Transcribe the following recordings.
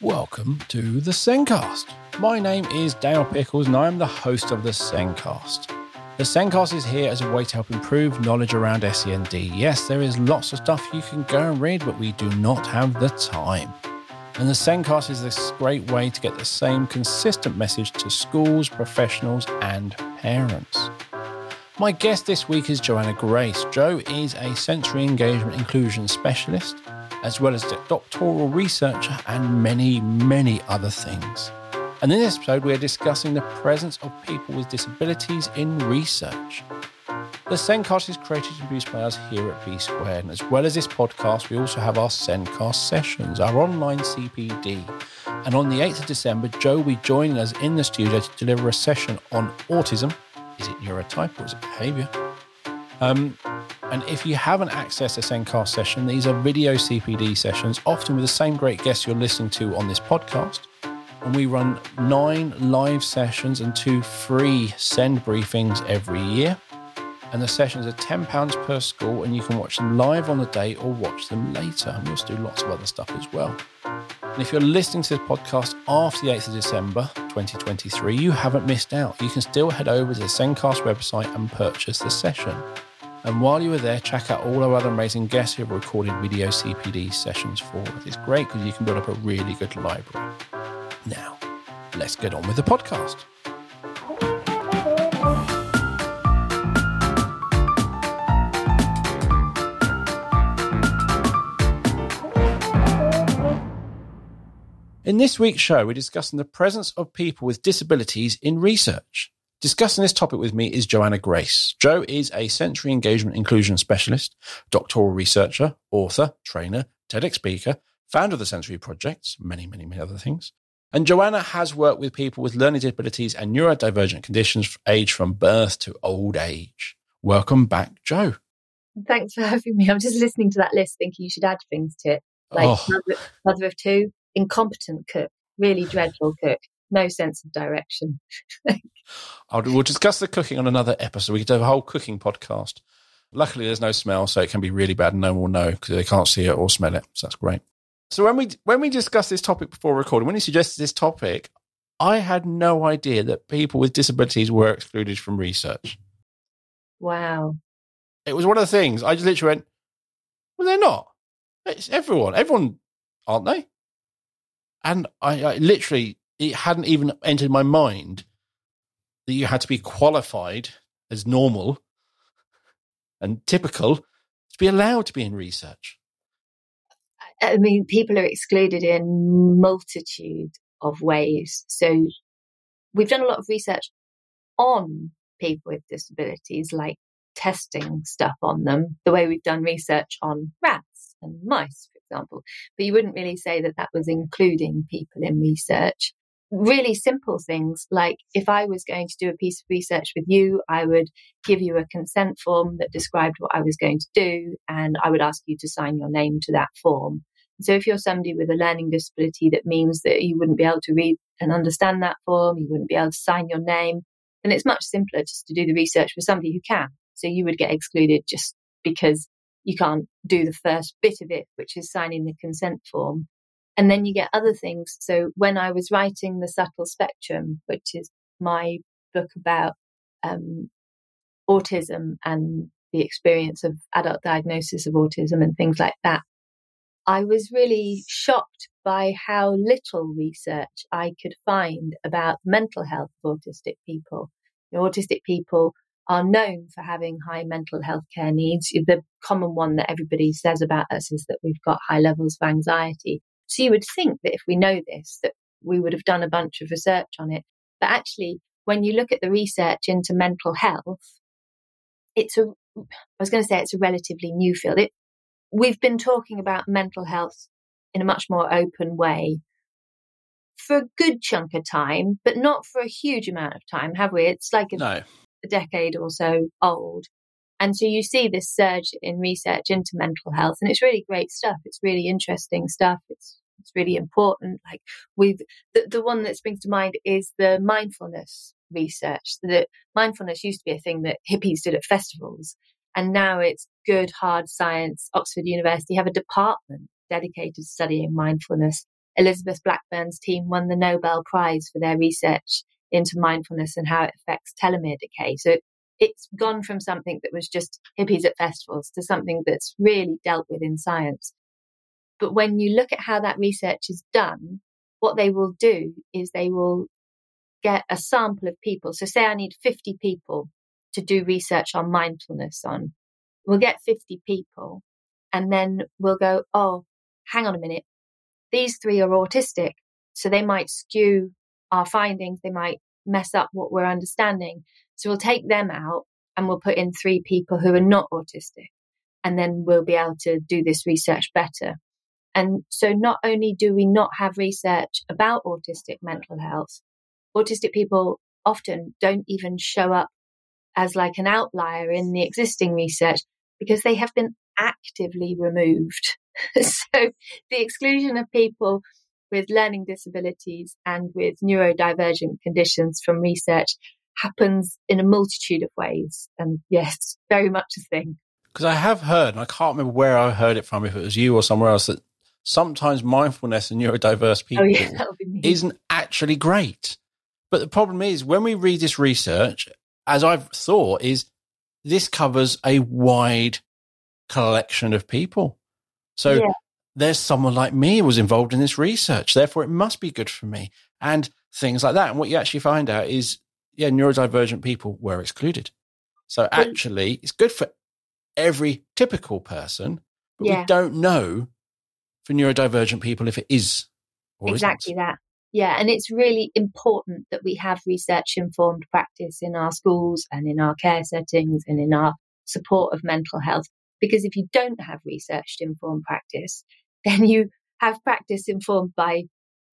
Welcome to the Sencast. My name is Dale Pickles and I am the host of the Sencast. The Sencast is here as a way to help improve knowledge around SEND. Yes, there is lots of stuff you can go and read, but we do not have the time. And the Sencast is this great way to get the same consistent message to schools, professionals, and parents. My guest this week is Joanna Grace. Jo is a sensory engagement inclusion specialist as well as doctoral researcher and many, many other things. And in this episode, we are discussing the presence of people with disabilities in research. The Sencast is created and produced by us here at B Squared. And as well as this podcast, we also have our Sencast sessions, our online CPD. And on the 8th of December, Jo will be joining us in the studio to deliver a session on autism. Is it neurotype or is it behavior? Um, and if you haven't accessed a Sencast session, these are video CPD sessions, often with the same great guests you're listening to on this podcast. And we run nine live sessions and two free SEND briefings every year. And the sessions are £10 per school, and you can watch them live on the day or watch them later. And we also do lots of other stuff as well. And if you're listening to this podcast after the 8th of December 2023, you haven't missed out. You can still head over to the Sencast website and purchase the session. And while you are there, check out all our other amazing guests who have recorded video CPD sessions for us. It's great because you can build up a really good library. Now, let's get on with the podcast. In this week's show, we're discussing the presence of people with disabilities in research. Discussing this topic with me is Joanna Grace. Jo is a sensory engagement inclusion specialist, doctoral researcher, author, trainer, TEDx speaker, founder of the Sensory Project, many, many, many other things. And Joanna has worked with people with learning disabilities and neurodivergent conditions aged from birth to old age. Welcome back, Jo. Thanks for having me. I'm just listening to that list thinking you should add things to it. Like Oh. mother, mother of two, incompetent cook, really dreadful cook, no sense of direction. I'll, we'll discuss the cooking on another episode. We could have a whole cooking podcast. Luckily, there's no smell, so it can be really bad and no one will know because they can't see it or smell it. So that's great. So when we when we discussed this topic before recording, when you suggested this topic, I had no idea that people with disabilities were excluded from research. Wow. It was one of the things I just literally went, "Well, they're not. It's everyone. Everyone, aren't they?" And I, I literally, it hadn't even entered my mind that you had to be qualified as normal and typical to be allowed to be in research. I mean, people are excluded in multitude of ways. So we've done a lot of research on people with disabilities, like testing stuff on them, the way we've done research on rats and mice, for example. But you wouldn't really say that that was including people in research. Really simple things like if I was going to do a piece of research with you, I would give you a consent form that described what I was going to do, and I would ask you to sign your name to that form. So if you're somebody with a learning disability, that means that you wouldn't be able to read and understand that form, you wouldn't be able to sign your name, then it's much simpler just to do the research with somebody who can. So you would get excluded just because you can't do the first bit of it, which is signing the consent form. And then you get other things. So when I was writing The Subtle Spectrum, which is my book about um, autism and the experience of adult diagnosis of autism and things like that, I was really shocked by how little research I could find about mental health of autistic people. You know, autistic people are known for having high mental health care needs. The common one that everybody says about us is that we've got high levels of anxiety. So you would think that if we know this, that we would have done a bunch of research on it. But actually, when you look at the research into mental health, it's a, I was going to say it's a relatively new field. It, we've been talking about mental health in a much more open way for a good chunk of time, but not for a huge amount of time, have we? It's like a, No. a decade or so old. And so you see this surge in research into mental health, and it's really great stuff. It's really interesting stuff. It's it's really important. Like we've the, the one that springs to mind is the mindfulness research. That mindfulness used to be a thing that hippies did at festivals, and now it's good hard science. Oxford University have a department dedicated to studying mindfulness Elizabeth Blackburn's team won the Nobel Prize for their research into mindfulness and how it affects telomere decay. So it's gone from something that was just hippies at festivals to something that's really dealt with in science. But when you look at how that research is done, what they will do is they will get a sample of people. So say I need 50 people to do research on mindfulness on. We'll get 50 people and then we'll go, oh, hang on a minute. These three are autistic. So they might skew our findings. They might mess up what we're understanding. So we'll take them out and we'll put in three people who are not autistic. And then we'll be able to do this research better. And so not only do we not have research about autistic mental health, autistic people often don't even show up as like an outlier in the existing research because they have been actively removed. so the exclusion of people with learning disabilities and with neurodivergent conditions from research happens in a multitude of ways. And yes, very much a thing. Because I have heard, and I can't remember where I heard it from, if it was you or somewhere else, that sometimes mindfulness in neurodiverse people oh, yeah, isn't actually great. But the problem is when we read this research, as I've thought, is this covers a wide collection of people. So yeah. There's someone like me who was involved in this research. Therefore, it must be good for me and things like that. And what you actually find out is, yeah, neurodivergent people were excluded. So actually, it's good for every typical person, but yeah. we don't know for neurodivergent people if it is exactly isn't. that. Yeah, and it's really important that we have research informed practice in our schools and in our care settings and in our support of mental health. Because if you don't have research informed practice, then you have practice informed by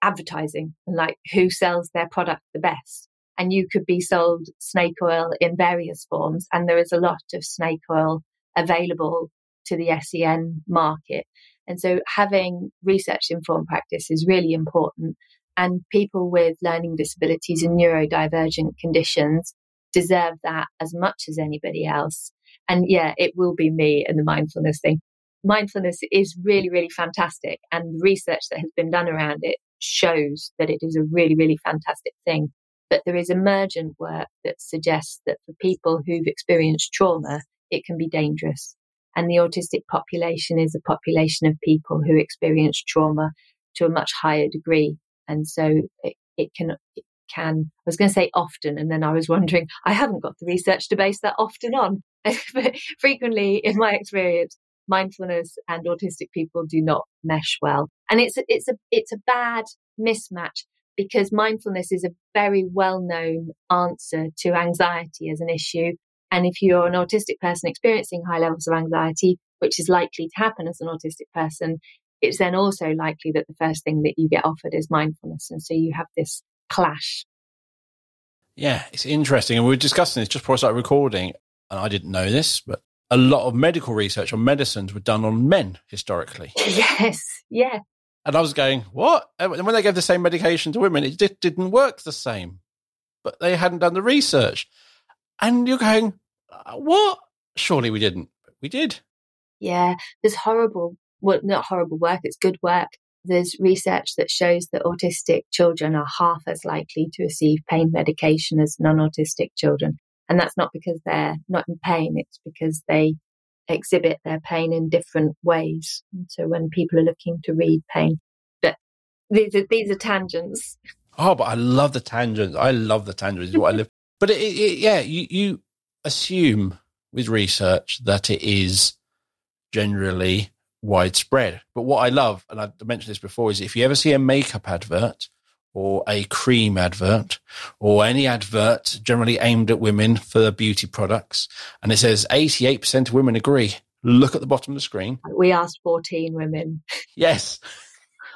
advertising, and like who sells their product the best. And you could be sold snake oil in various forms, and there is a lot of snake oil available to the SEN market. And so having research informed practice is really important. And people with learning disabilities and neurodivergent conditions deserve that as much as anybody else. And yeah, it will be me and the mindfulness thing. Mindfulness is really, really fantastic. And the research that has been done around it shows that it is a really, really fantastic thing. But there is emergent work that suggests that for people who've experienced trauma, it can be dangerous. And the autistic population is a population of people who experience trauma to a much higher degree. And so it, it can, it can, I was going to say often, and then I was wondering, I haven't got the research to base that often on. but frequently, in my experience, mindfulness and autistic people do not mesh well. And it's, it's a, it's a bad mismatch because mindfulness is a very well known answer to anxiety as an issue. And if you're an autistic person experiencing high levels of anxiety, which is likely to happen as an autistic person, it's then also likely that the first thing that you get offered is mindfulness. And so you have this clash. Yeah, it's interesting. And we were discussing this just before I started recording. And I didn't know this, but a lot of medical research on medicines were done on men historically. Yes, yeah. And I was going, what? And when they gave the same medication to women, it didn't work the same. But they hadn't done the research. And you're going, uh, what? Surely we didn't. we did. Yeah, there's horrible, well, not horrible work, it's good work. There's research that shows that autistic children are half as likely to receive pain medication as non autistic children. And that's not because they're not in pain, it's because they exhibit their pain in different ways. And so when people are looking to read pain, but these are, these are tangents. Oh, but I love the tangents. I love the tangents. What I live. But it, it, yeah, you, you assume with research that it is generally widespread. But what I love, and I mentioned this before, is if you ever see a makeup advert or a cream advert or any advert generally aimed at women for beauty products, and it says 88% of women agree, look at the bottom of the screen. We asked 14 women. Yes.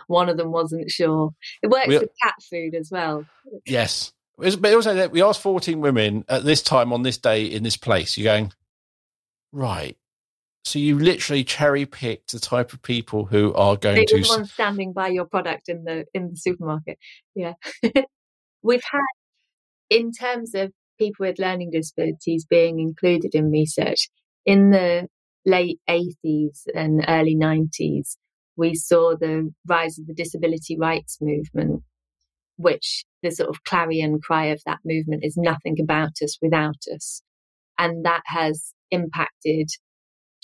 One of them wasn't sure. It works we, with cat food as well. Yes. But also, we asked 14 women at this time on this day in this place. You're going, right. So you literally cherry picked the type of people who are going they to. the one standing by your product in the in the supermarket. Yeah, we've had in terms of people with learning disabilities being included in research in the late 80s and early 90s. we saw the rise of the disability rights movement, which the sort of clarion cry of that movement is nothing about us without us. And that has impacted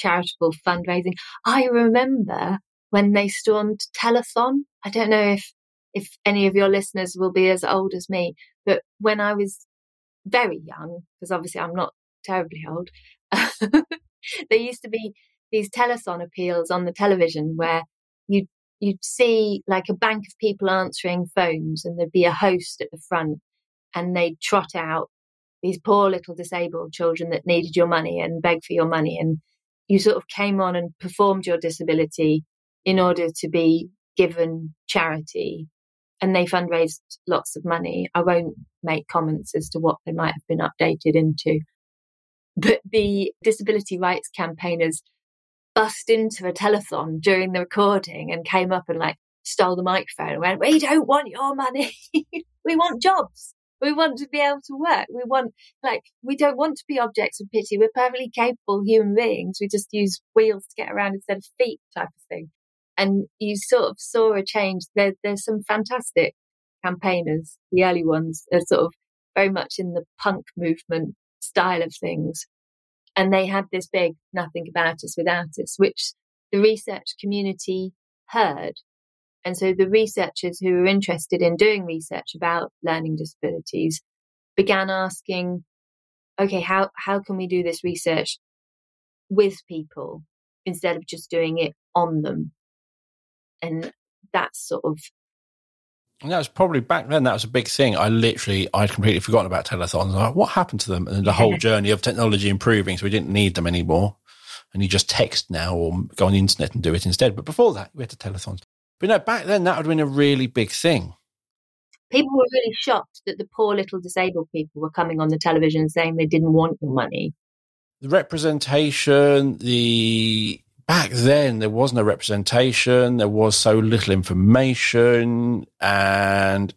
charitable fundraising. I remember when they stormed telethon. I don't know if, if any of your listeners will be as old as me, but when I was very young, because obviously I'm not terribly old, there used to be these telethon appeals on the television where you'd you'd see like a bank of people answering phones and there'd be a host at the front and they'd trot out these poor little disabled children that needed your money and beg for your money and you sort of came on and performed your disability in order to be given charity and they fundraised lots of money. I won't make comments as to what they might have been updated into. But the disability rights campaigners bust into a telethon during the recording and came up and like stole the microphone and went, We don't want your money. we want jobs. We want to be able to work. We want, like, we don't want to be objects of pity. We're perfectly capable human beings. We just use wheels to get around instead of feet type of thing. And you sort of saw a change. There, there's some fantastic campaigners. The early ones are sort of very much in the punk movement style of things. And they had this big nothing about us without us, which the research community heard. And so the researchers who were interested in doing research about learning disabilities began asking, okay, how, how can we do this research with people instead of just doing it on them? And that's sort of and that was probably back then. That was a big thing. I literally, I'd completely forgotten about telethons. Like, what happened to them? And the whole journey of technology improving, so we didn't need them anymore. And you just text now or go on the internet and do it instead. But before that, we had the telethons. But no, back then that would have been a really big thing. People were really shocked that the poor little disabled people were coming on the television saying they didn't want your money. The representation, the back then there was no representation, there was so little information, and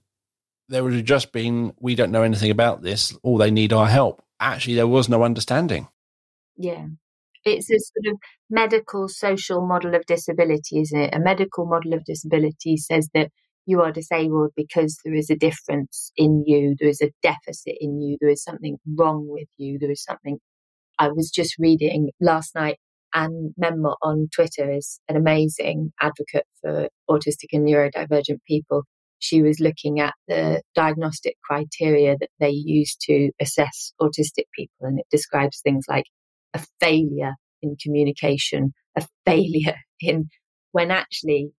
there would have just been, we don't know anything about this, all they need our help. Actually, there was no understanding. Yeah. It's a sort of medical social model of disability, isn't it? A medical model of disability says that you are disabled because there is a difference in you, there is a deficit in you, there is something wrong with you, there is something. I was just reading last night and Menmot on Twitter is an amazing advocate for autistic and neurodivergent people. She was looking at the diagnostic criteria that they use to assess autistic people, and it describes things like a failure in communication, a failure in when actually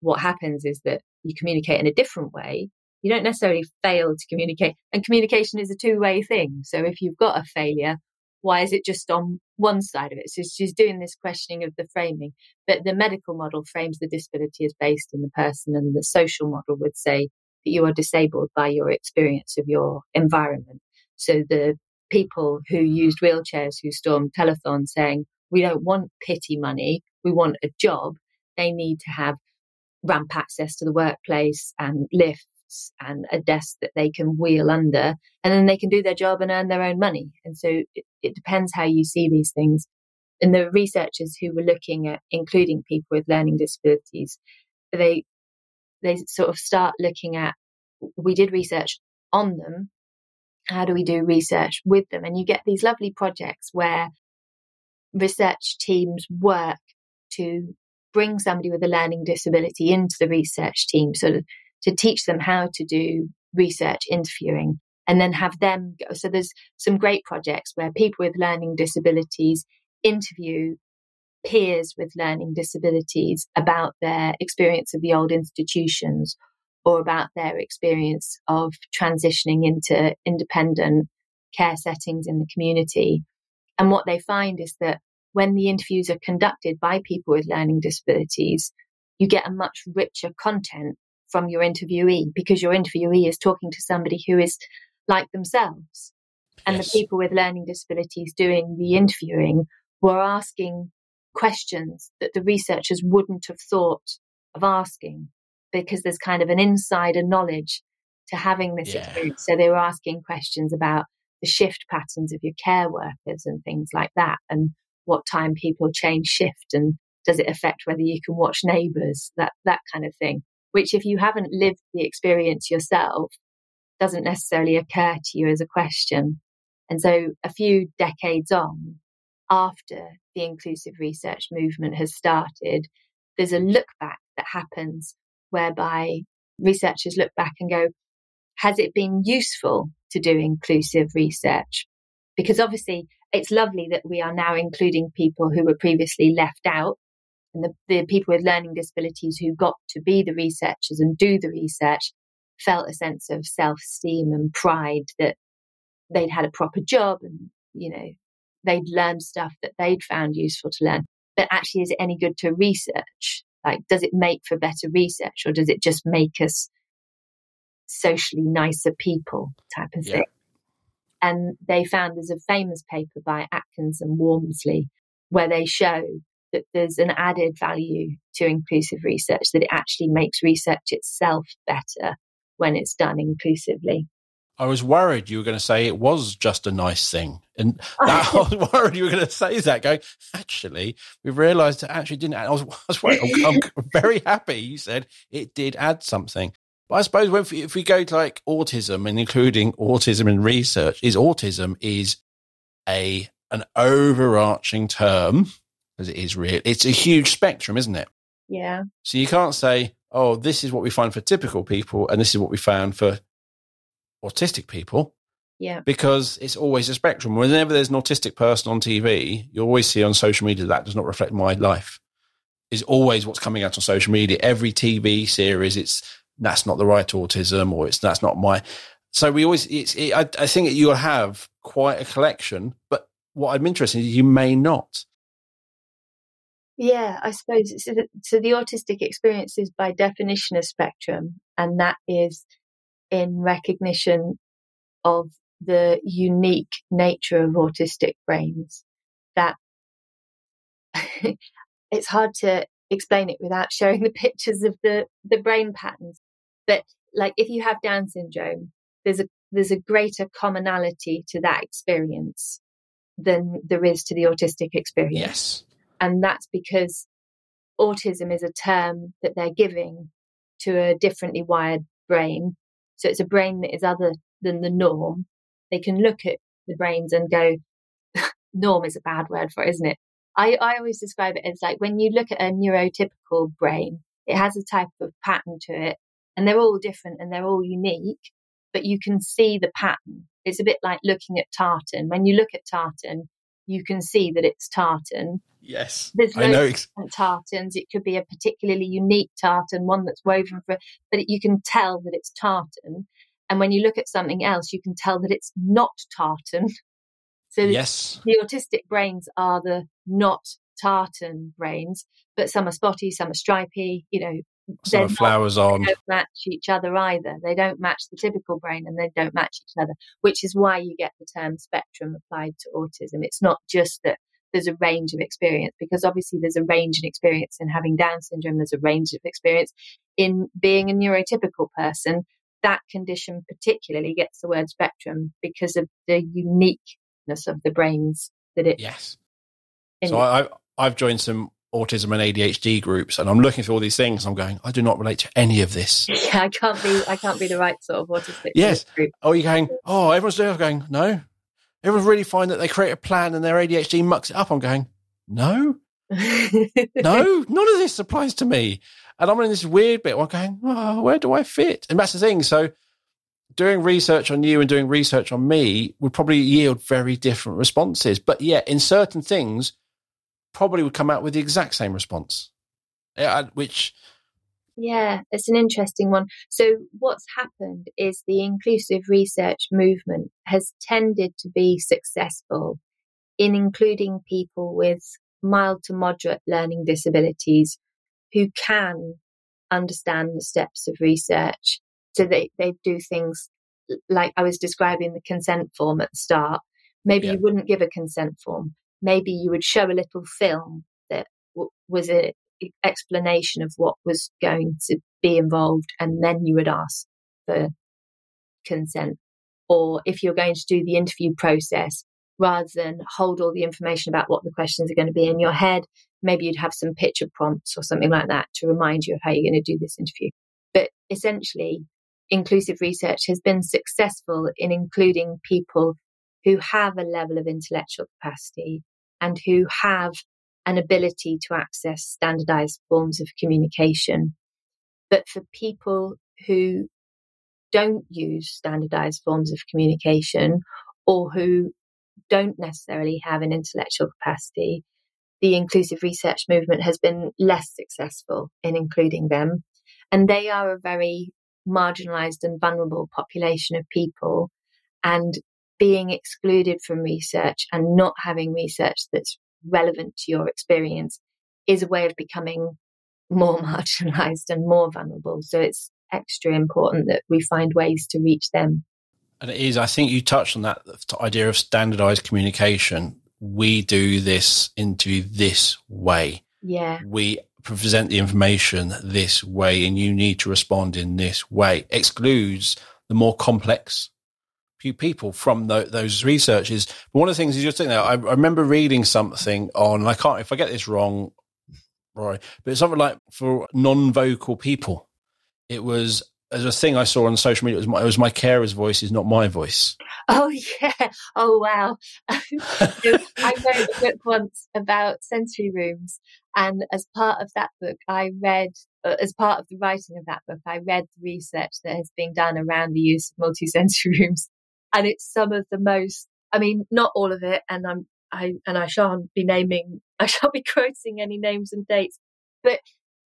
what happens is that you communicate in a different way. You don't necessarily fail to communicate, and communication is a two way thing. So if you've got a failure, why is it just on one side of it? So she's doing this questioning of the framing. But the medical model frames the disability as based in the person, and the social model would say that you are disabled by your experience of your environment. So the people who used wheelchairs who stormed telethon saying, we don't want pity money, we want a job, they need to have ramp access to the workplace and lifts and a desk that they can wheel under, and then they can do their job and earn their own money. And so it, it depends how you see these things. And the researchers who were looking at including people with learning disabilities, they they sort of start looking at we did research on them. How do we do research with them? And you get these lovely projects where research teams work to bring somebody with a learning disability into the research team so to teach them how to do research interviewing and then have them go. So there's some great projects where people with learning disabilities interview peers with learning disabilities about their experience of the old institutions or about their experience of transitioning into independent care settings in the community. And what they find is that when the interviews are conducted by people with learning disabilities, you get a much richer content from your interviewee because your interviewee is talking to somebody who is like themselves. And yes. the people with learning disabilities doing the interviewing were asking questions that the researchers wouldn't have thought of asking because there's kind of an insider knowledge to having this yeah. experience. So they were asking questions about the shift patterns of your care workers and things like that, and what time people change shift and Does it affect whether you can watch neighbours? That, that kind of thing. Which, if you haven't lived the experience yourself, doesn't necessarily occur to you as a question. And so, a few decades on, after the inclusive research movement has started, there's a look back that happens whereby researchers look back and go, has it been useful to do inclusive research? Because obviously it's lovely that we are now including people who were previously left out and the, the people with learning disabilities who got to be the researchers and do the research felt a sense of self-esteem and pride that they'd had a proper job and, you know, they'd learned stuff that they'd found useful to learn. But actually, is it any good to research? Like, does it make for better research or does it just make us socially nicer people type of thing? And they found there's a famous paper by Atkins and Walmsley where they show that there's an added value to inclusive research, that it actually makes research itself better when it's done inclusively. I was worried you were going to say it was just a nice thing. And that, I was worried you were going to say that, going, actually, we realized it actually didn't. I was, I was. I'm, I'm, very happy you said it did add something. But I suppose if we, if we go to like autism and including autism in research, is autism is a an overarching term as it is real. It's a huge spectrum, isn't it? Yeah. So you can't say, oh, this is what we find for typical people and this is what we found for autistic people. Yeah. Because it's always a spectrum. Whenever there's an autistic person on TV, you always see on social media that does not reflect my life. Is always what's coming out on social media. Every TV series, it's that's not the right autism, or it's that's not my. So we always, it's. It, I, I think you'll have quite a collection, but what I'm interested in is you may not. Yeah, I suppose so. The, so the autistic experience is by definition a spectrum, and that is in recognition of the unique nature of autistic brains that it's hard to explain it without showing the pictures of the, the brain patterns. But like if you have Down syndrome, there's a there's a greater commonality to that experience than there is to the autistic experience. Yes. And that's because autism is a term that they're giving to a differently wired brain so it's a brain that is other than the norm. They can look at the brains and go, norm is a bad word for it, isn't it? I, I always describe it as like when you look at a neurotypical brain, it has a type of pattern to it and they're all different and they're all unique, but you can see the pattern. It's a bit like looking at tartan. When you look at tartan, you can see that it's tartan. Yes, there's I know different tartans. It could be a particularly unique tartan, one that's woven for, but you can tell that it's tartan. And when you look at something else, you can tell that it's not tartan. So yes, the autistic brains are the not tartan brains, but some are spotty, some are stripy. You know, some flowers on. They don't match each other either. They don't match the typical brain and they don't match each other, which is why you get the term spectrum applied to autism. It's not just that there's a range of experience because obviously there's a range in experience in having Down syndrome. There's a range of experience in being a neurotypical person. That condition particularly gets the word spectrum because of the uniqueness of the brains that it. Yes. So I, I've joined some autism and ADHD groups, and I'm looking through all these things. I'm going, I do not relate to any of this. Yeah, I can't be. I can't be the right sort of autistic. Yes. Group. Oh, you're going. Oh, everyone's doing. I'm going. No. Everyone's really fine that they create a plan and their ADHD mucks it up. I'm going. No. no, none of this applies to me. And I'm in this weird bit. I'm going, oh, where do I fit? And that's the thing. So, doing research on you and doing research on me would probably yield very different responses. But yeah, in certain things, probably would come out with the exact same response, which. Yeah, it's an interesting one. So, what's happened is the inclusive research movement has tended to be successful in including people with mild to moderate learning disabilities who can understand the steps of research. So, they, they do things like I was describing the consent form at the start. Maybe yeah. you wouldn't give a consent form, maybe you would show a little film that w- was an explanation of what was going to be involved, and then you would ask for consent. Or if you're going to do the interview process, rather than hold all the information about what the questions are going to be in your head, maybe you'd have some picture prompts or something like that to remind you of how you're going to do this interview. But essentially, inclusive research has been successful in including people who have a level of intellectual capacity and who have an ability to access standardized forms of communication. But for people who don't use standardized forms of communication or who don't necessarily have an intellectual capacity, the inclusive research movement has been less successful in including them. And they are a very marginalized and vulnerable population of people. And being excluded from research and not having research that's relevant to your experience is a way of becoming more marginalized and more vulnerable. So it's extra important that we find ways to reach them. And it is, I think you touched on that idea of standardized communication. We do this into this way. Yeah. We present the information this way and you need to respond in this way excludes the more complex few people from the, those researches. But one of the things is you're saying there, I, I, remember reading something on, I can't, if I get this wrong, right, but it's something like for non-vocal people, it was as a thing I saw on social media. It was my, it was my carer's voice is not my voice. Oh yeah! Oh wow! I wrote a book once about sensory rooms, and as part of that book, I read, uh, as part of the writing of that book, I read the research that has been done around the use of multisensory rooms, and it's some of the most. I mean, not all of it, and I'm I and I shan't be naming, I shan't be quoting any names and dates, but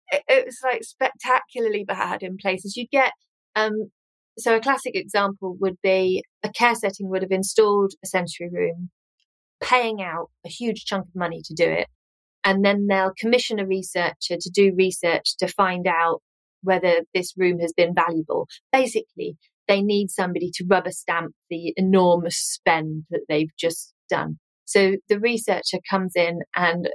it, it was like spectacularly bad in places. You get um, so a classic example would be a care setting would have installed a sensory room, paying out a huge chunk of money to do it, and then they'll commission a researcher to do research to find out whether this room has been valuable. Basically, they need somebody to rubber stamp the enormous spend that they've just done. So the researcher comes in and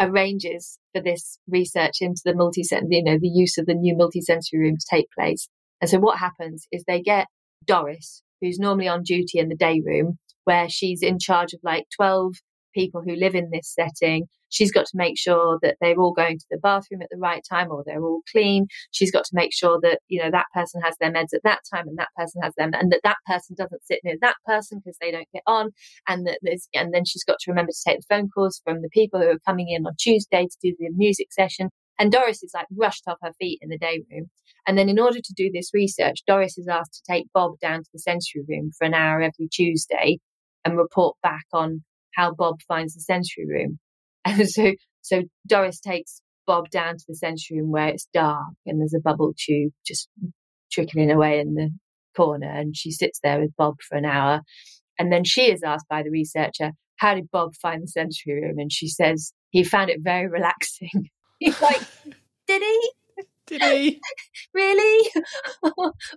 arranges for this research into the multi you know, the use of the new multi-sensory room to take place. And so what happens is they get Doris, who's normally on duty in the day room, where she's in charge of like 12 people who live in this setting. She's got to make sure that they're all going to the bathroom at the right time or they're all clean. She's got to make sure that, you know, that person has their meds at that time and that person has them and that that person doesn't sit near that person because they don't get on. And that there's, and then she's got to remember to take the phone calls from the people who are coming in on Tuesday to do the music session. And Doris is like rushed off her feet in the day room. And then in order to do this research, Doris is asked to take Bob down to the sensory room for an hour every Tuesday and report back on how Bob finds the sensory room. And so, so Doris takes Bob down to the sensory room where it's dark and there's a bubble tube just trickling away in the corner. And she sits there with Bob for an hour. And then she is asked by the researcher, how did Bob find the sensory room? And she says, he found it very relaxing. He's like, did he? Did he? really?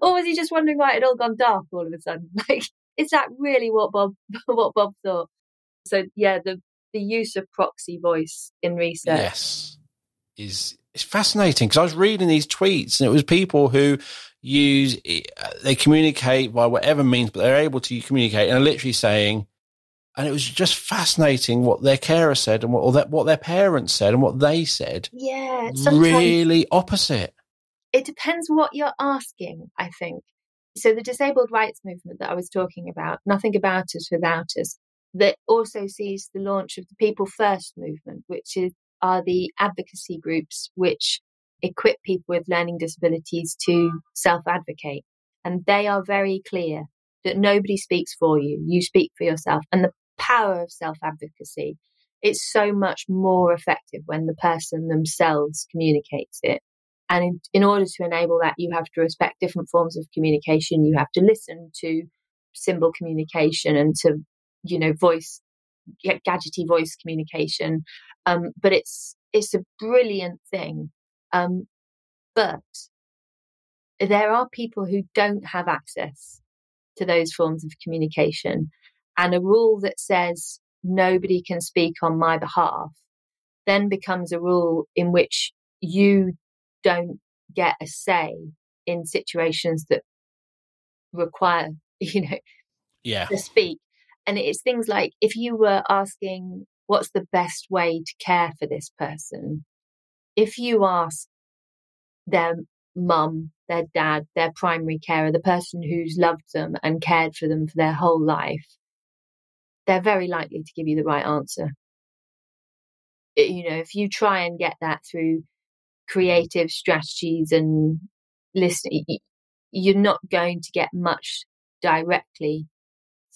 or was he just wondering why it had all gone dark all of a sudden? Like, is that really what Bob what Bob thought? So yeah, the the use of proxy voice in research. Yes, is it's fascinating because I was reading these tweets and it was people who use eh, they communicate by whatever means, but they're able to communicate and are literally saying, and it was just fascinating what their carer said and what or that what their parents said and what they said. Yeah, it's really opposite. It depends what you're asking. I think so. The disabled rights movement that I was talking about, nothing about us without us, that also sees the launch of the People First movement, which is, are the advocacy groups which equip people with learning disabilities to self advocate. And they are very clear that nobody speaks for you, you speak for yourself. And the power of self advocacy, it's so much more effective when the person themselves communicates it. And in, in order to enable that, you have to respect different forms of communication. You have to listen to symbol communication and to you know, voice, gadgety voice communication. Um, but it's, it's a brilliant thing. Um, but there are people who don't have access to those forms of communication. And a rule that says nobody can speak on my behalf then becomes a rule in which you don't get a say in situations that require, you know, yeah. to speak. And it's things like if you were asking what's the best way to care for this person? If you ask their mum, their dad, their primary carer, the person who's loved them and cared for them for their whole life, they're very likely to give you the right answer. You know, if you try and get that through creative strategies and listening, you're not going to get much directly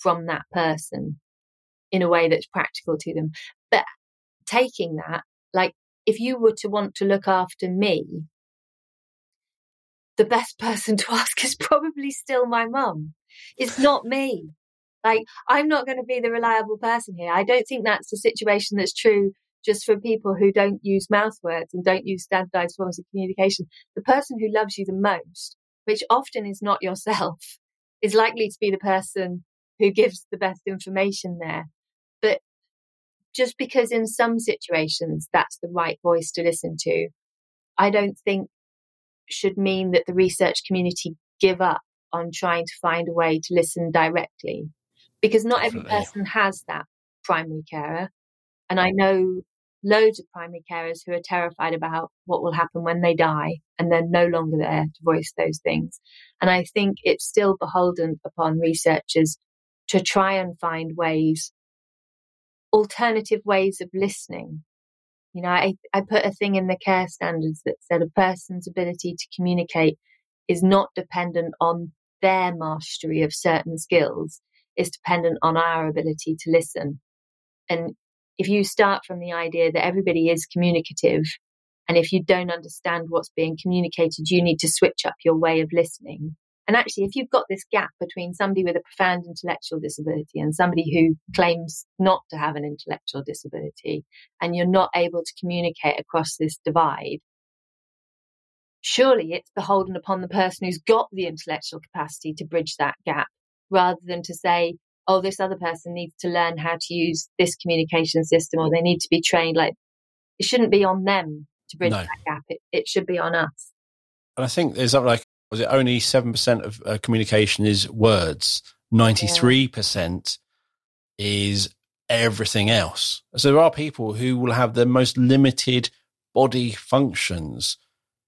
from that person in a way that's practical to them. But taking that, like if you were to want to look after me, the best person to ask is probably still my mum. It's not me. Like, I'm not going to be the reliable person here. I don't think that's the situation that's true just for people who don't use mouth words and don't use standardized forms of communication. The person who loves you the most, which often is not yourself, is likely to be the person who gives the best information there. But just because in some situations that's the right voice to listen to, I don't think should mean that the research community give up on trying to find a way to listen directly because not Definitely. every person has that primary carer. And I know loads of primary carers who are terrified about what will happen when they die and they're no longer there to voice those things. And I think it's still beholden upon researchers to try and find ways, alternative ways of listening. You know, I, I put a thing in the care standards that said a person's ability to communicate is not dependent on their mastery of certain skills, it's dependent on our ability to listen. And if you start from the idea that everybody is communicative, and if you don't understand what's being communicated, you need to switch up your way of listening. And actually, if you've got this gap between somebody with a profound intellectual disability and somebody who claims not to have an intellectual disability, and you're not able to communicate across this divide, surely it's beholden upon the person who's got the intellectual capacity to bridge that gap rather than to say, oh, this other person needs to learn how to use this communication system or they need to be trained. Like it shouldn't be on them to bridge no. that gap. It, it should be on us. And I think there's that, like, was it only 7% of uh, communication is words? 93% yeah. is everything else. So there are people who will have the most limited body functions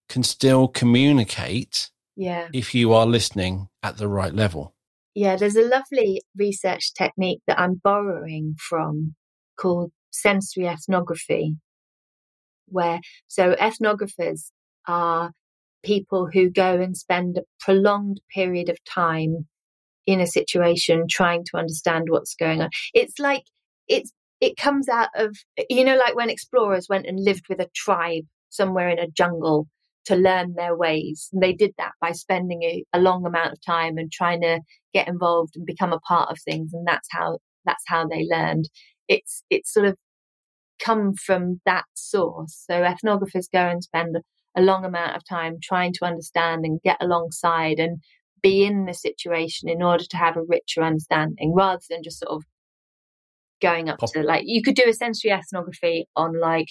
can still communicate yeah. if you are listening at the right level. Yeah, there's a lovely research technique that I'm borrowing from called sensory ethnography, where so ethnographers are people who go and spend a prolonged period of time in a situation trying to understand what's going on. It's like it's it comes out of you know like when explorers went and lived with a tribe somewhere in a jungle to learn their ways. And they did that by spending a, a, long amount of time and trying to get involved and become a part of things. And that's how that's how they learned. It's it's sort of come from that source. So ethnographers go and spend a long amount of time trying to understand and get alongside and be in the situation in order to have a richer understanding rather than just sort of going up Pop. to like you could do a sensory ethnography on like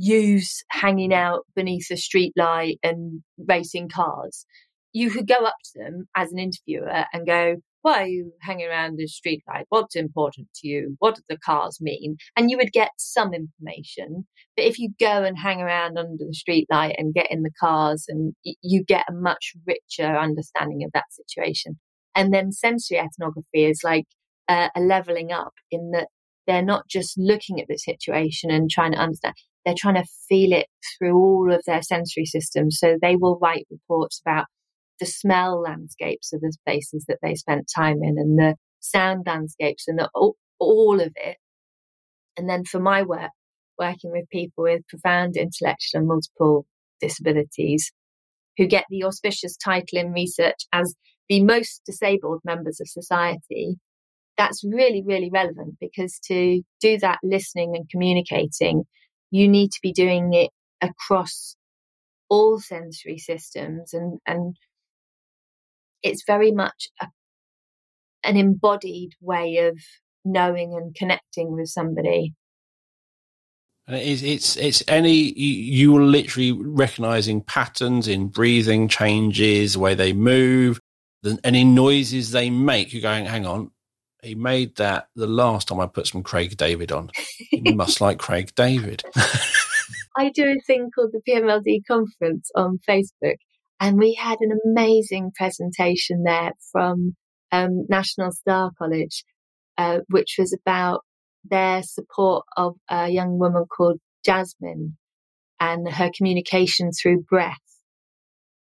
use hanging out beneath a street light and racing cars. You could go up to them as an interviewer and go, why are you hanging around the street light? What's important to you? What do the cars mean? And you would get some information. But if you go and hang around under the street light and get in the cars and you get a much richer understanding of that situation. And then sensory ethnography is like uh, a leveling up in that they're not just looking at the situation and trying to understand they're trying to feel it through all of their sensory systems. So they will write reports about the smell landscapes of the spaces that they spent time in and the sound landscapes and the, all, all of it. And then for my work, working with people with profound intellectual and multiple disabilities who get the auspicious title in research as the most disabled members of society, that's really, really relevant because to do that listening and communicating you need to be doing it across all sensory systems and and it's very much a, an embodied way of knowing and connecting with somebody and it is it's it's any you, are literally recognizing patterns in breathing changes the way they move the, any noises they make you're going hang on he made that the last time I put some Craig David on. You must like Craig David. I do a thing called the PMLD conference on Facebook, and we had an amazing presentation there from um, National Star College, uh, which was about their support of a young woman called Jasmine and her communication through breath.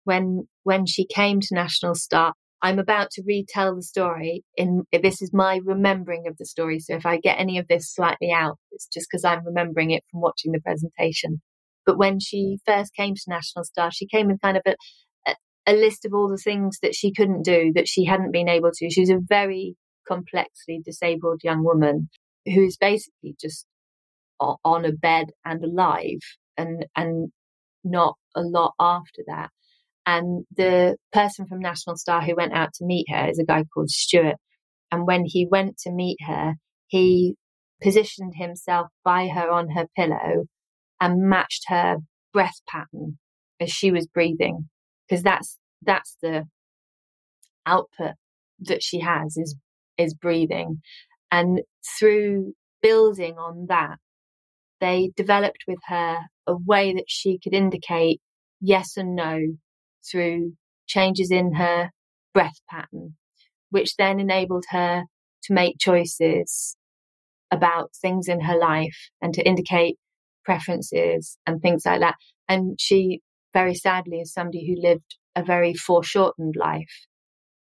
When when she came to National Star, I'm about to retell the story. In this is my remembering of the story. So if I get any of this slightly out, it's just because I'm remembering it from watching the presentation. But when she first came to National Star, she came with kind of a, a, list of all the things that she couldn't do, that she hadn't been able to. She was a very complexly disabled young woman who's basically just on a bed and alive and and not a lot after that. And the person from National Star who went out to meet her is a guy called Stuart. And when he went to meet her, he positioned himself by her on her pillow and matched her breath pattern as she was breathing. Because that's that's the output that she has is is breathing. And through building on that, they developed with her a way that she could indicate yes and no through changes in her breath pattern, which then enabled her to make choices about things in her life and to indicate preferences and things like that. And she very sadly is somebody who lived a very foreshortened life.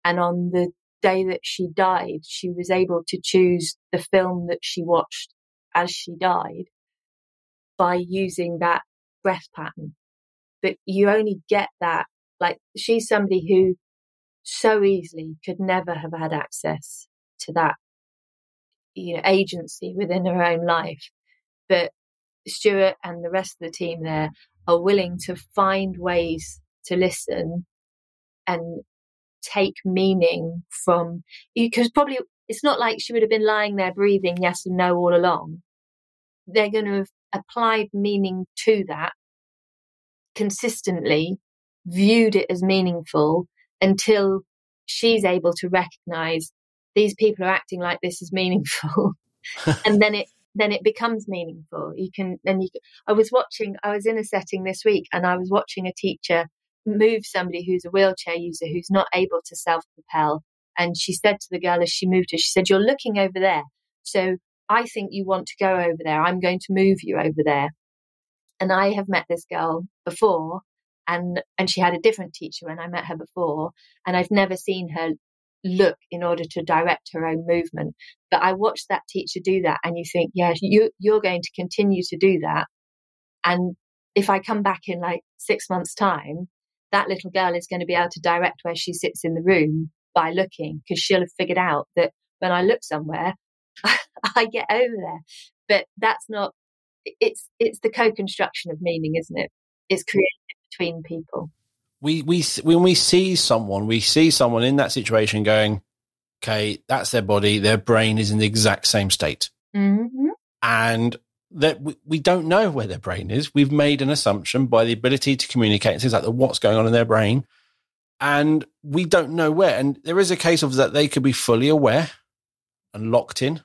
And on the day that she died, she was able to choose the film that she watched as she died by using that breath pattern. But you only get that, like, she's somebody who so easily could never have had access to that, you know, agency within her own life. But Stuart and the rest of the team there are willing to find ways to listen and take meaning from because probably it's not like she would have been lying there breathing yes and no all along. They're going to have applied meaning to that consistently, viewed it as meaningful until she's able to recognize these people are acting like this is meaningful. and then it then it becomes meaningful. You can then you. I was watching. I was in a setting this week, and I was watching a teacher move somebody who's a wheelchair user who's not able to self propel. And she said to the girl as she moved her, she said, "You're looking over there, so I think you want to go over there. I'm going to move you over there." And I have met this girl before, and and she had a different teacher when I met her before, and I've never seen her look in order to direct her own movement. But I watched that teacher do that, and you think, yeah, you, you're going to continue to do that. And if I come back in like six months' time, that little girl is going to be able to direct where she sits in the room by looking because she'll have figured out that when I look somewhere, I get over there. But that's not. It's it's the co-construction of meaning, isn't it? It's created between people we we when we see someone, we see someone in that situation going, okay, that's their body, their brain is in the exact same state, mm-hmm. and that we, we don't know where their brain is. We've made an assumption by the ability to communicate and things like that, what's going on in their brain, and we don't know where. And there is a case of that they could be fully aware and locked in,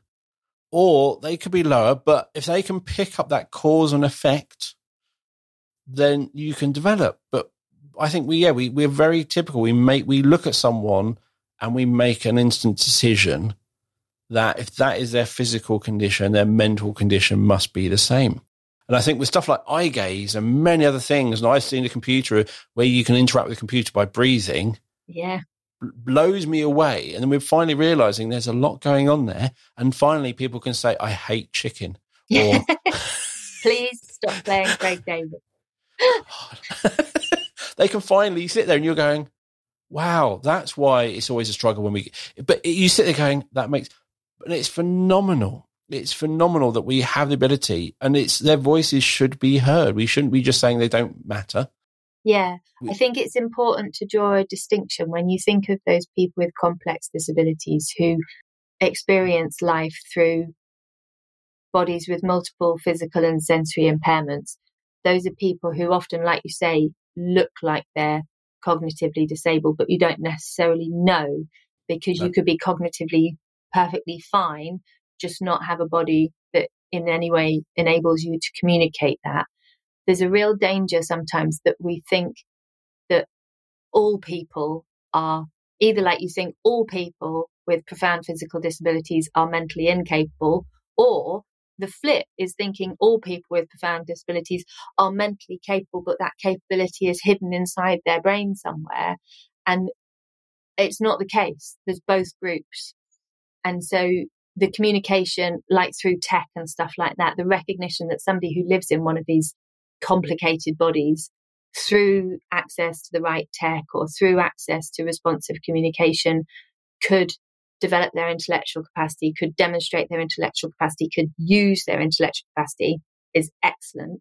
or they could be lower. But if they can pick up that cause and effect, then you can develop. But I think we yeah we we're very typical. We make we look at someone and we make an instant decision that if that is their physical condition, their mental condition must be the same. And I think with stuff like eye gaze and many other things, and I've seen a computer where you can interact with the computer by breathing. Yeah. Blows me away. And then we're finally realizing there's a lot going on there. And finally, people can say, I hate chicken. Or, Please stop playing Craig David. they can finally sit there and you're going, wow, that's why it's always a struggle when we, but you sit there going, that makes, but it's phenomenal. It's phenomenal that we have the ability and it's their voices should be heard. We shouldn't be just saying they don't matter. Yeah, I think it's important to draw a distinction when you think of those people with complex disabilities who experience life through bodies with multiple physical and sensory impairments. Those are people who often, like you say, look like they're cognitively disabled, but you don't necessarily know because you could be cognitively perfectly fine, just not have a body that in any way enables you to communicate that. There's a real danger sometimes that we think that all people are either like you think all people with profound physical disabilities are mentally incapable, or the flip is thinking all people with profound disabilities are mentally capable, but that capability is hidden inside their brain somewhere. And it's not the case. There's both groups. And so the communication, like through tech and stuff like that, the recognition that somebody who lives in one of these complicated bodies through access to the right tech or through access to responsive communication could develop their intellectual capacity, could demonstrate their intellectual capacity, could use their intellectual capacity is excellent.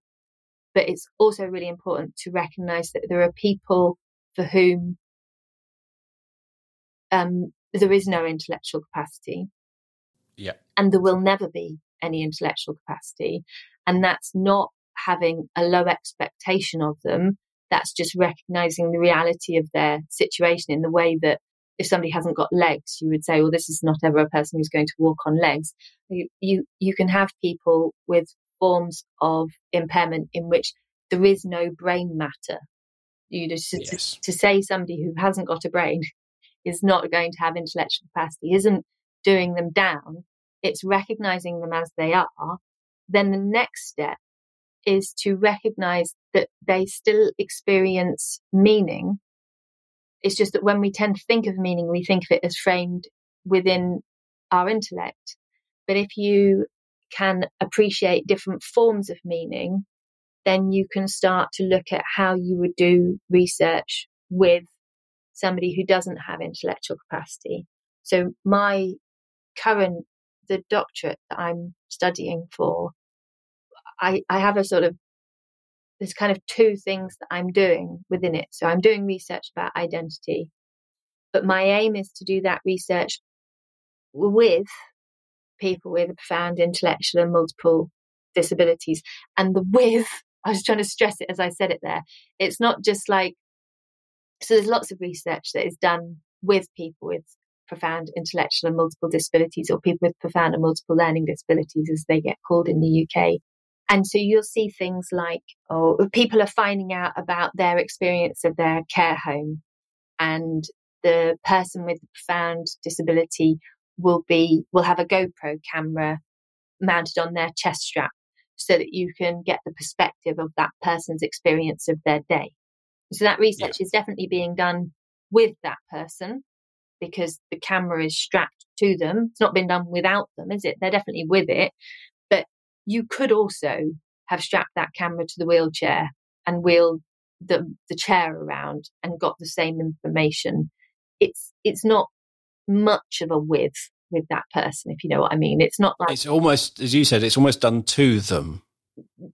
But it's also really important to recognize that there are people for whom um, there is no intellectual capacity. Yeah. And there will never be any intellectual capacity. And that's not having a low expectation of them. That's just recognizing the reality of their situation in the way that if somebody hasn't got legs, you would say, well, this is not ever a person who's going to walk on legs. You, you, you can have people with forms of impairment in which there is no brain matter. You just, yes. to, to say somebody who hasn't got a brain is not going to have intellectual capacity isn't doing them down. It's recognizing them as they are. Then the next step is to recognize that they still experience meaning it's just that when we tend to think of meaning, we think of it as framed within our intellect. But if you can appreciate different forms of meaning, then you can start to look at how you would do research with somebody who doesn't have intellectual capacity. So my current, the doctorate that I'm studying for, I, I have a sort of there's kind of two things that I'm doing within it. So I'm doing research about identity, but my aim is to do that research with people with profound intellectual and multiple disabilities. And the with, I was trying to stress it as I said it there. It's not just like, so there's lots of research that is done with people with profound intellectual and multiple disabilities or people with profound and multiple learning disabilities as they get called in the UK. And so you'll see things like, oh, people are finding out about their experience of their care home and the person with the profound disability will be, will have a GoPro camera mounted on their chest strap so that you can get the perspective of that person's experience of their day. So that research yeah. is definitely being done with that person because the camera is strapped to them. It's not been done without them, is it? They're definitely with it you could also have strapped that camera to the wheelchair and wheeled the, the chair around and got the same information. It's it's not much of a width with that person, if you know what I mean. It's not like it's almost as you said, it's almost done to them.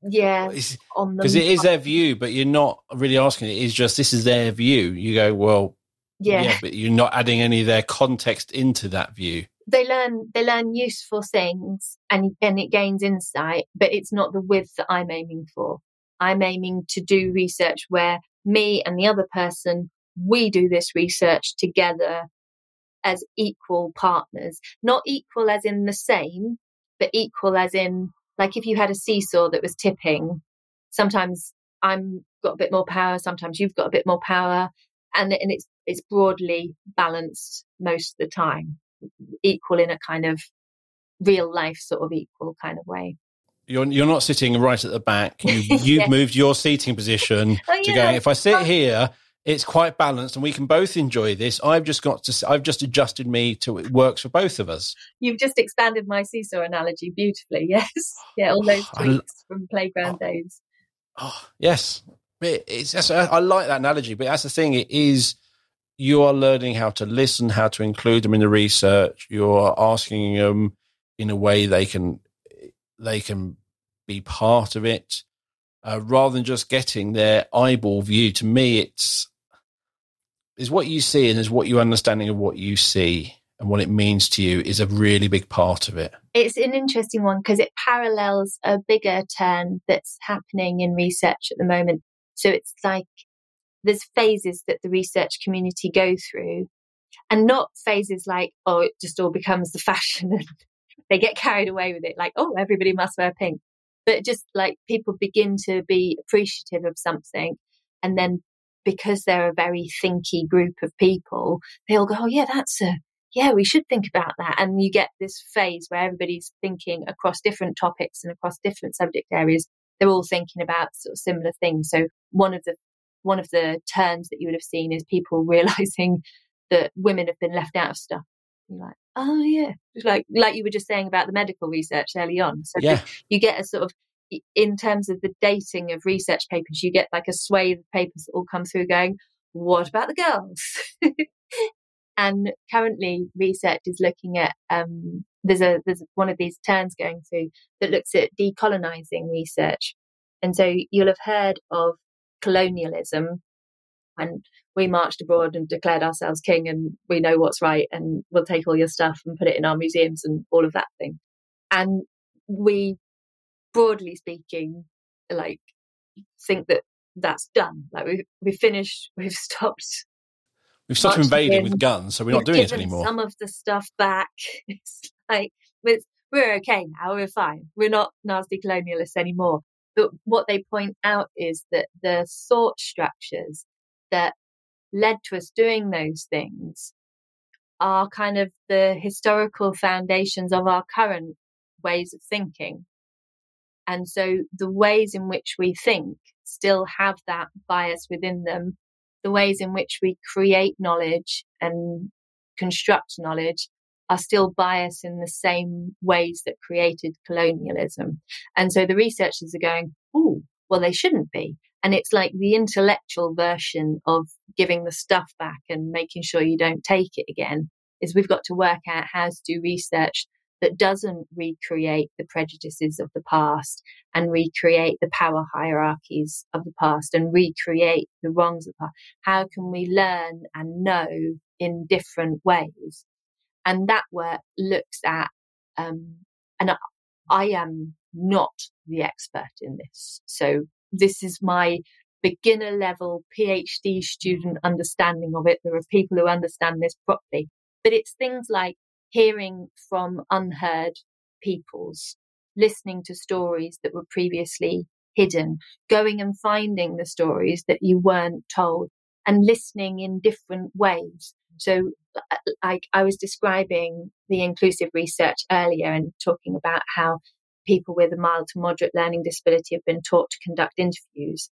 Yeah, because it is their view, but you're not really asking. It is just this is their view. You go well, yeah. yeah, but you're not adding any of their context into that view. They learn they learn useful things and and it gains insight but it's not the width that i'm aiming for. I'm aiming to do research where me and the other person we do this research together as equal partners. Not equal as in the same but equal as in like if you had a seesaw that was tipping sometimes i'm got a bit more power sometimes you've got a bit more power and, and it's it's broadly balanced most of the time equal in a kind of real life sort of equal kind of way. You're you're not sitting right at the back. You, you've yes. moved your seating position oh, to yeah. go. If I sit oh. here, it's quite balanced, and we can both enjoy this. I've just got to. I've just adjusted me to it works for both of us. You've just expanded my seesaw analogy beautifully. Yes, yeah, all those tweaks from playground oh, days. Oh yes, it's, I like that analogy, but that's the thing. It is you are learning how to listen, how to include them in the research. You're asking them in a way they can they can be part of it, uh, rather than just getting their eyeball view. To me, it's is what you see and is what you understanding of what you see and what it means to you is a really big part of it. It's an interesting one because it parallels a bigger turn that's happening in research at the moment. So it's like there's phases that the research community go through. and not phases like, oh, it just all becomes the fashion and they get carried away with it. Like, oh, everybody must wear pink. But just like people begin to be appreciative of something. And then because they're a very thinky group of people, they'll go, oh, yeah, that's a, yeah, we should think about that. And you get this phase where everybody's thinking across different topics and across different subject areas. They're all thinking about sort of similar things. So one of the one of the turns that you would have seen is people realizing that women have been left out of stuff. You're like, oh yeah, like like you were just saying about the medical research early on. So yeah. you get a sort of in terms of the dating of research papers, you get like a swathe of papers that all come through going, what about the girls? and currently research is looking at um, there's a there's one of these turns going through that looks at decolonizing research. And so you'll have heard of colonialism and we marched abroad and declared ourselves king and we know what's right and we'll take all your stuff and put it in our museums and all of that thing. And we, broadly speaking, like think that that's done. Like we we finished, we've stopped. We've stopped invading with guns, so we're not doing it anymore. Some of the stuff back. It's like we're, we're okay now. We're fine. We're not nasty colonialists anymore. But what they point out is that the thought structures that led to us doing those things are kind of the historical foundations of our current ways of thinking. And so the ways in which we think still have that bias within them. The ways in which we create knowledge and construct knowledge are still biased in the same ways that created colonialism. And so the researchers are going, oh, well, they shouldn't be. And it's like the intellectual version of giving the stuff back and making sure you don't take it again is we've got to work out how to do research that doesn't recreate the prejudices of the past and recreate the power hierarchies of the past and recreate the wrongs of the past. How can we learn and know in different ways? And that work looks at, um, and I am not the expert in this. So this is my beginner level PhD student understanding of it. There are people who understand this properly, but it's things like hearing from unheard peoples, listening to stories that were previously hidden, going and finding the stories that you weren't told and listening in different ways. So, uh, like I was describing the inclusive research earlier and talking about how people with a mild to moderate learning disability have been taught to conduct interviews.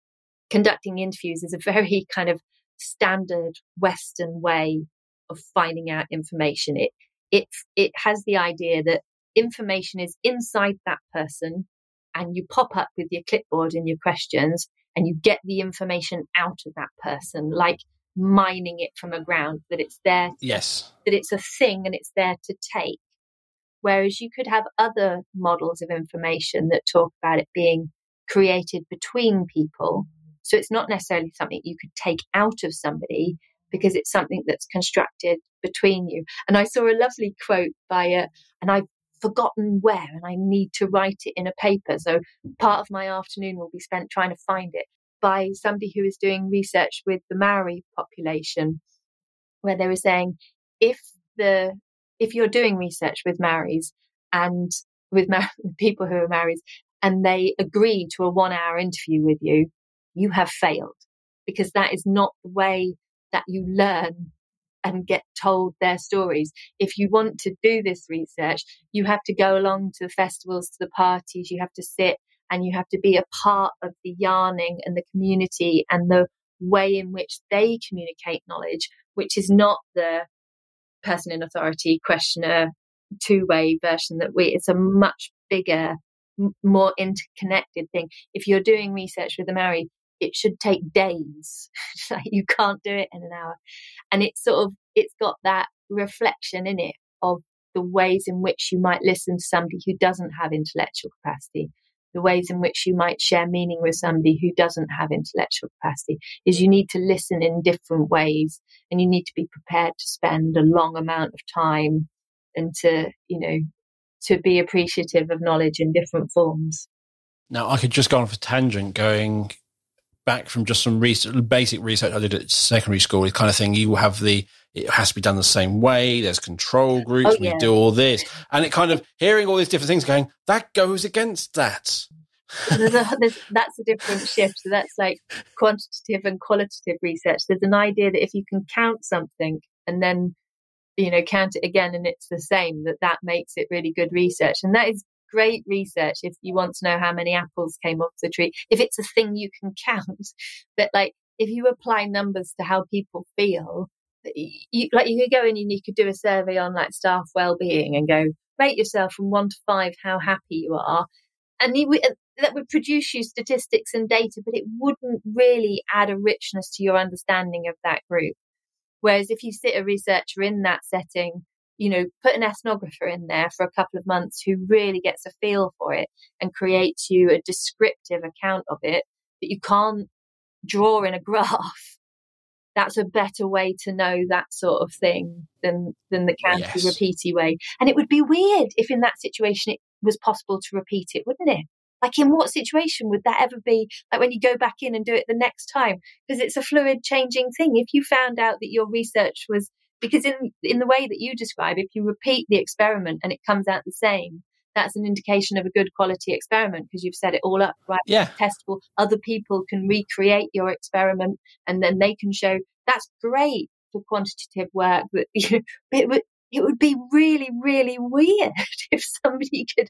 Conducting interviews is a very kind of standard Western way of finding out information. It it it has the idea that information is inside that person and you pop up with your clipboard and your questions and you get the information out of that person like mining it from a ground that it's there to, yes that it's a thing and it's there to take Whereas you could have other models of information that talk about it being created between people. So it's not necessarily something you could take out of somebody because it's something that's constructed between you. And I saw a lovely quote by a, and I've forgotten where, and I need to write it in a paper. So part of my afternoon will be spent trying to find it by somebody who is doing research with the Maori population, where they were saying if the if you're doing research with Maoris and with Mar- people who are Maoris and they agree to a one hour interview with you, you have failed because that is not the way that you learn and get told their stories. If you want to do this research, you have to go along to the festivals, to the parties, you have to sit and you have to be a part of the yarning and the community and the way in which they communicate knowledge, which is not the person in authority questioner two way version that we, it's a much bigger, m- more interconnected thing. If you're doing research with a Maori, it should take days. you can't do it in an hour. And it's sort of, it's got that reflection in it of the ways in which you might listen to somebody who doesn't have intellectual capacity the ways in which you might share meaning with somebody who doesn't have intellectual capacity is you need to listen in different ways and you need to be prepared to spend a long amount of time and to, you know, to be appreciative of knowledge in different forms. Now, I could just go on for tangent going back from just some research, basic research I did at secondary school, the kind of thing you have the, it has to be done the same way. There's control groups. Oh, yeah. We do all this. And it kind of hearing all these different things going, that goes against that. there's a, there's, that's a different shift. So that's like quantitative and qualitative research. There's an idea that if you can count something and then, you know, count it again and it's the same, that that makes it really good research. And that is great research if you want to know how many apples came off the tree, if it's a thing you can count. But like, if you apply numbers to how people feel, you, like you could go in and you could do a survey on like staff well-being and go rate yourself from one to five how happy you are, and you, that would produce you statistics and data, but it wouldn't really add a richness to your understanding of that group. Whereas if you sit a researcher in that setting, you know, put an ethnographer in there for a couple of months who really gets a feel for it and creates you a descriptive account of it that you can't draw in a graph. That's a better way to know that sort of thing than than the county yes. repeaty way. And it would be weird if in that situation it was possible to repeat it, wouldn't it? Like, in what situation would that ever be? Like, when you go back in and do it the next time? Because it's a fluid, changing thing. If you found out that your research was, because in, in the way that you describe, if you repeat the experiment and it comes out the same, that's an indication of a good quality experiment because you've set it all up right? Yeah. Testable. Other people can recreate your experiment and then they can show that's great for quantitative work but you know, it would be really, really weird if somebody could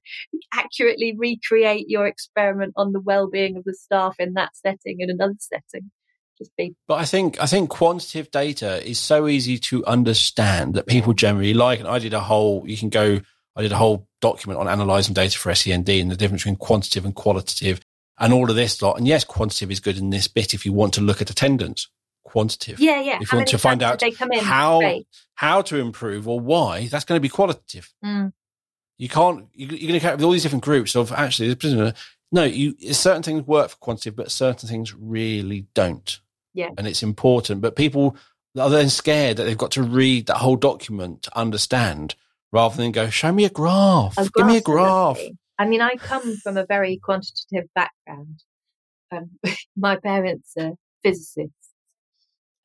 accurately recreate your experiment on the well-being of the staff in that setting in another setting. Just be. But I think I think quantitative data is so easy to understand that people generally like. And I did a whole. You can go. I did a whole document on analysing data for SEND and the difference between quantitative and qualitative and all of this lot. And yes, quantitative is good in this bit if you want to look at attendance quantitative. Yeah, yeah. If you want to find out how how to improve or why, that's going to be qualitative. Mm. You can't. You, are going to with all these different groups of actually. No, you certain things work for quantitative, but certain things really don't. Yeah, and it's important. But people are then scared that they've got to read that whole document to understand, rather than go, "Show me a graph. A Give me a graph." I mean, I come from a very quantitative background. Um, my parents are physicists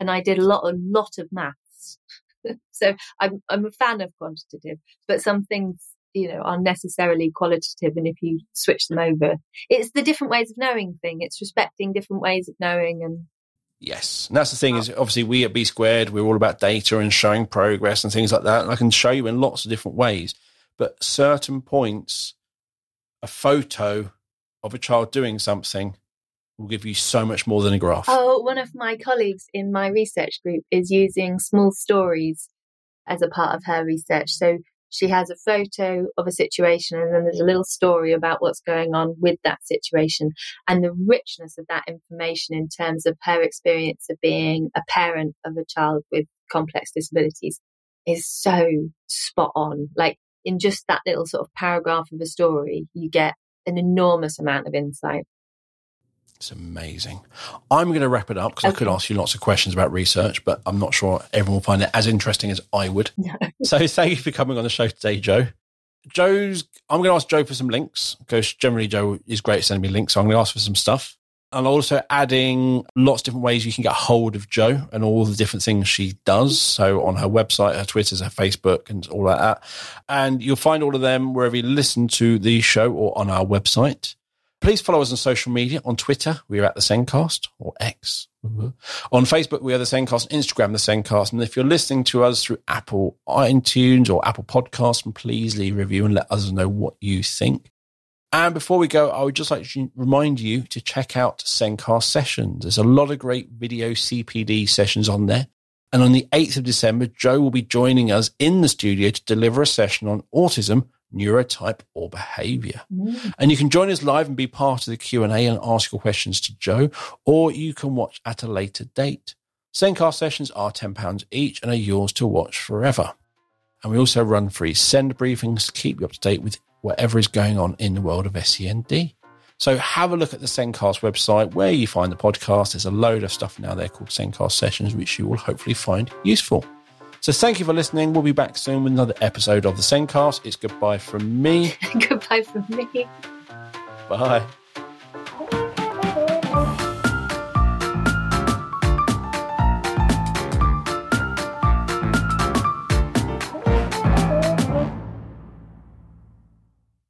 and I did a lot, a lot of maths. so I'm, I'm a fan of quantitative, but some things, you know, are necessarily qualitative. And if you switch them over, it's the different ways of knowing thing. It's respecting different ways of knowing and Yes, and that's the thing is obviously we at B squared we're all about data and showing progress and things like that. And I can show you in lots of different ways, but certain points, a photo of a child doing something will give you so much more than a graph. Oh, one of my colleagues in my research group is using small stories as a part of her research. So she has a photo of a situation and then there's a little story about what's going on with that situation and the richness of that information in terms of her experience of being a parent of a child with complex disabilities is so spot on. Like in just that little sort of paragraph of a story, you get an enormous amount of insight. It's amazing. I'm going to wrap it up because okay. I could ask you lots of questions about research, but I'm not sure everyone will find it as interesting as I would. No. so thank you for coming on the show today, Jo. Jo's, I'm going to ask Jo for some links because generally Jo is great at sending me links. So I'm going to ask for some stuff. And also adding lots of different ways you can get hold of Jo and all the different things she does. Mm-hmm. So on her website, her Twitter, her Facebook, and all like that. And you'll find all of them wherever you listen to the show or on our website. Please follow us on social media. On Twitter, we are at the Sendcast or X. Mm-hmm. On Facebook, we are the Sendcast. Instagram, the Sendcast. And if you're listening to us through Apple iTunes or Apple Podcasts, please leave a review and let us know what you think. And before we go, I would just like to remind you to check out Sendcast sessions. There's a lot of great video CPD sessions on there. And on the 8th of December, Jo will be joining us in the studio to deliver a session on autism neurotype or behavior. Mm. And you can join us live and be part of the Q&A and ask your questions to Jo, or you can watch at a later date. Sendcast sessions are £10 each and are yours to watch forever. And we also run free SEND briefings to keep you up to date with whatever is going on in the world of SEND. So have a look at the Sendcast website where you find the podcast. There's a load of stuff now there called Sendcast sessions, which you will hopefully find useful. So thank you for listening. We'll be back soon with another episode of the Sendcast. It's goodbye from me. goodbye from me. Bye.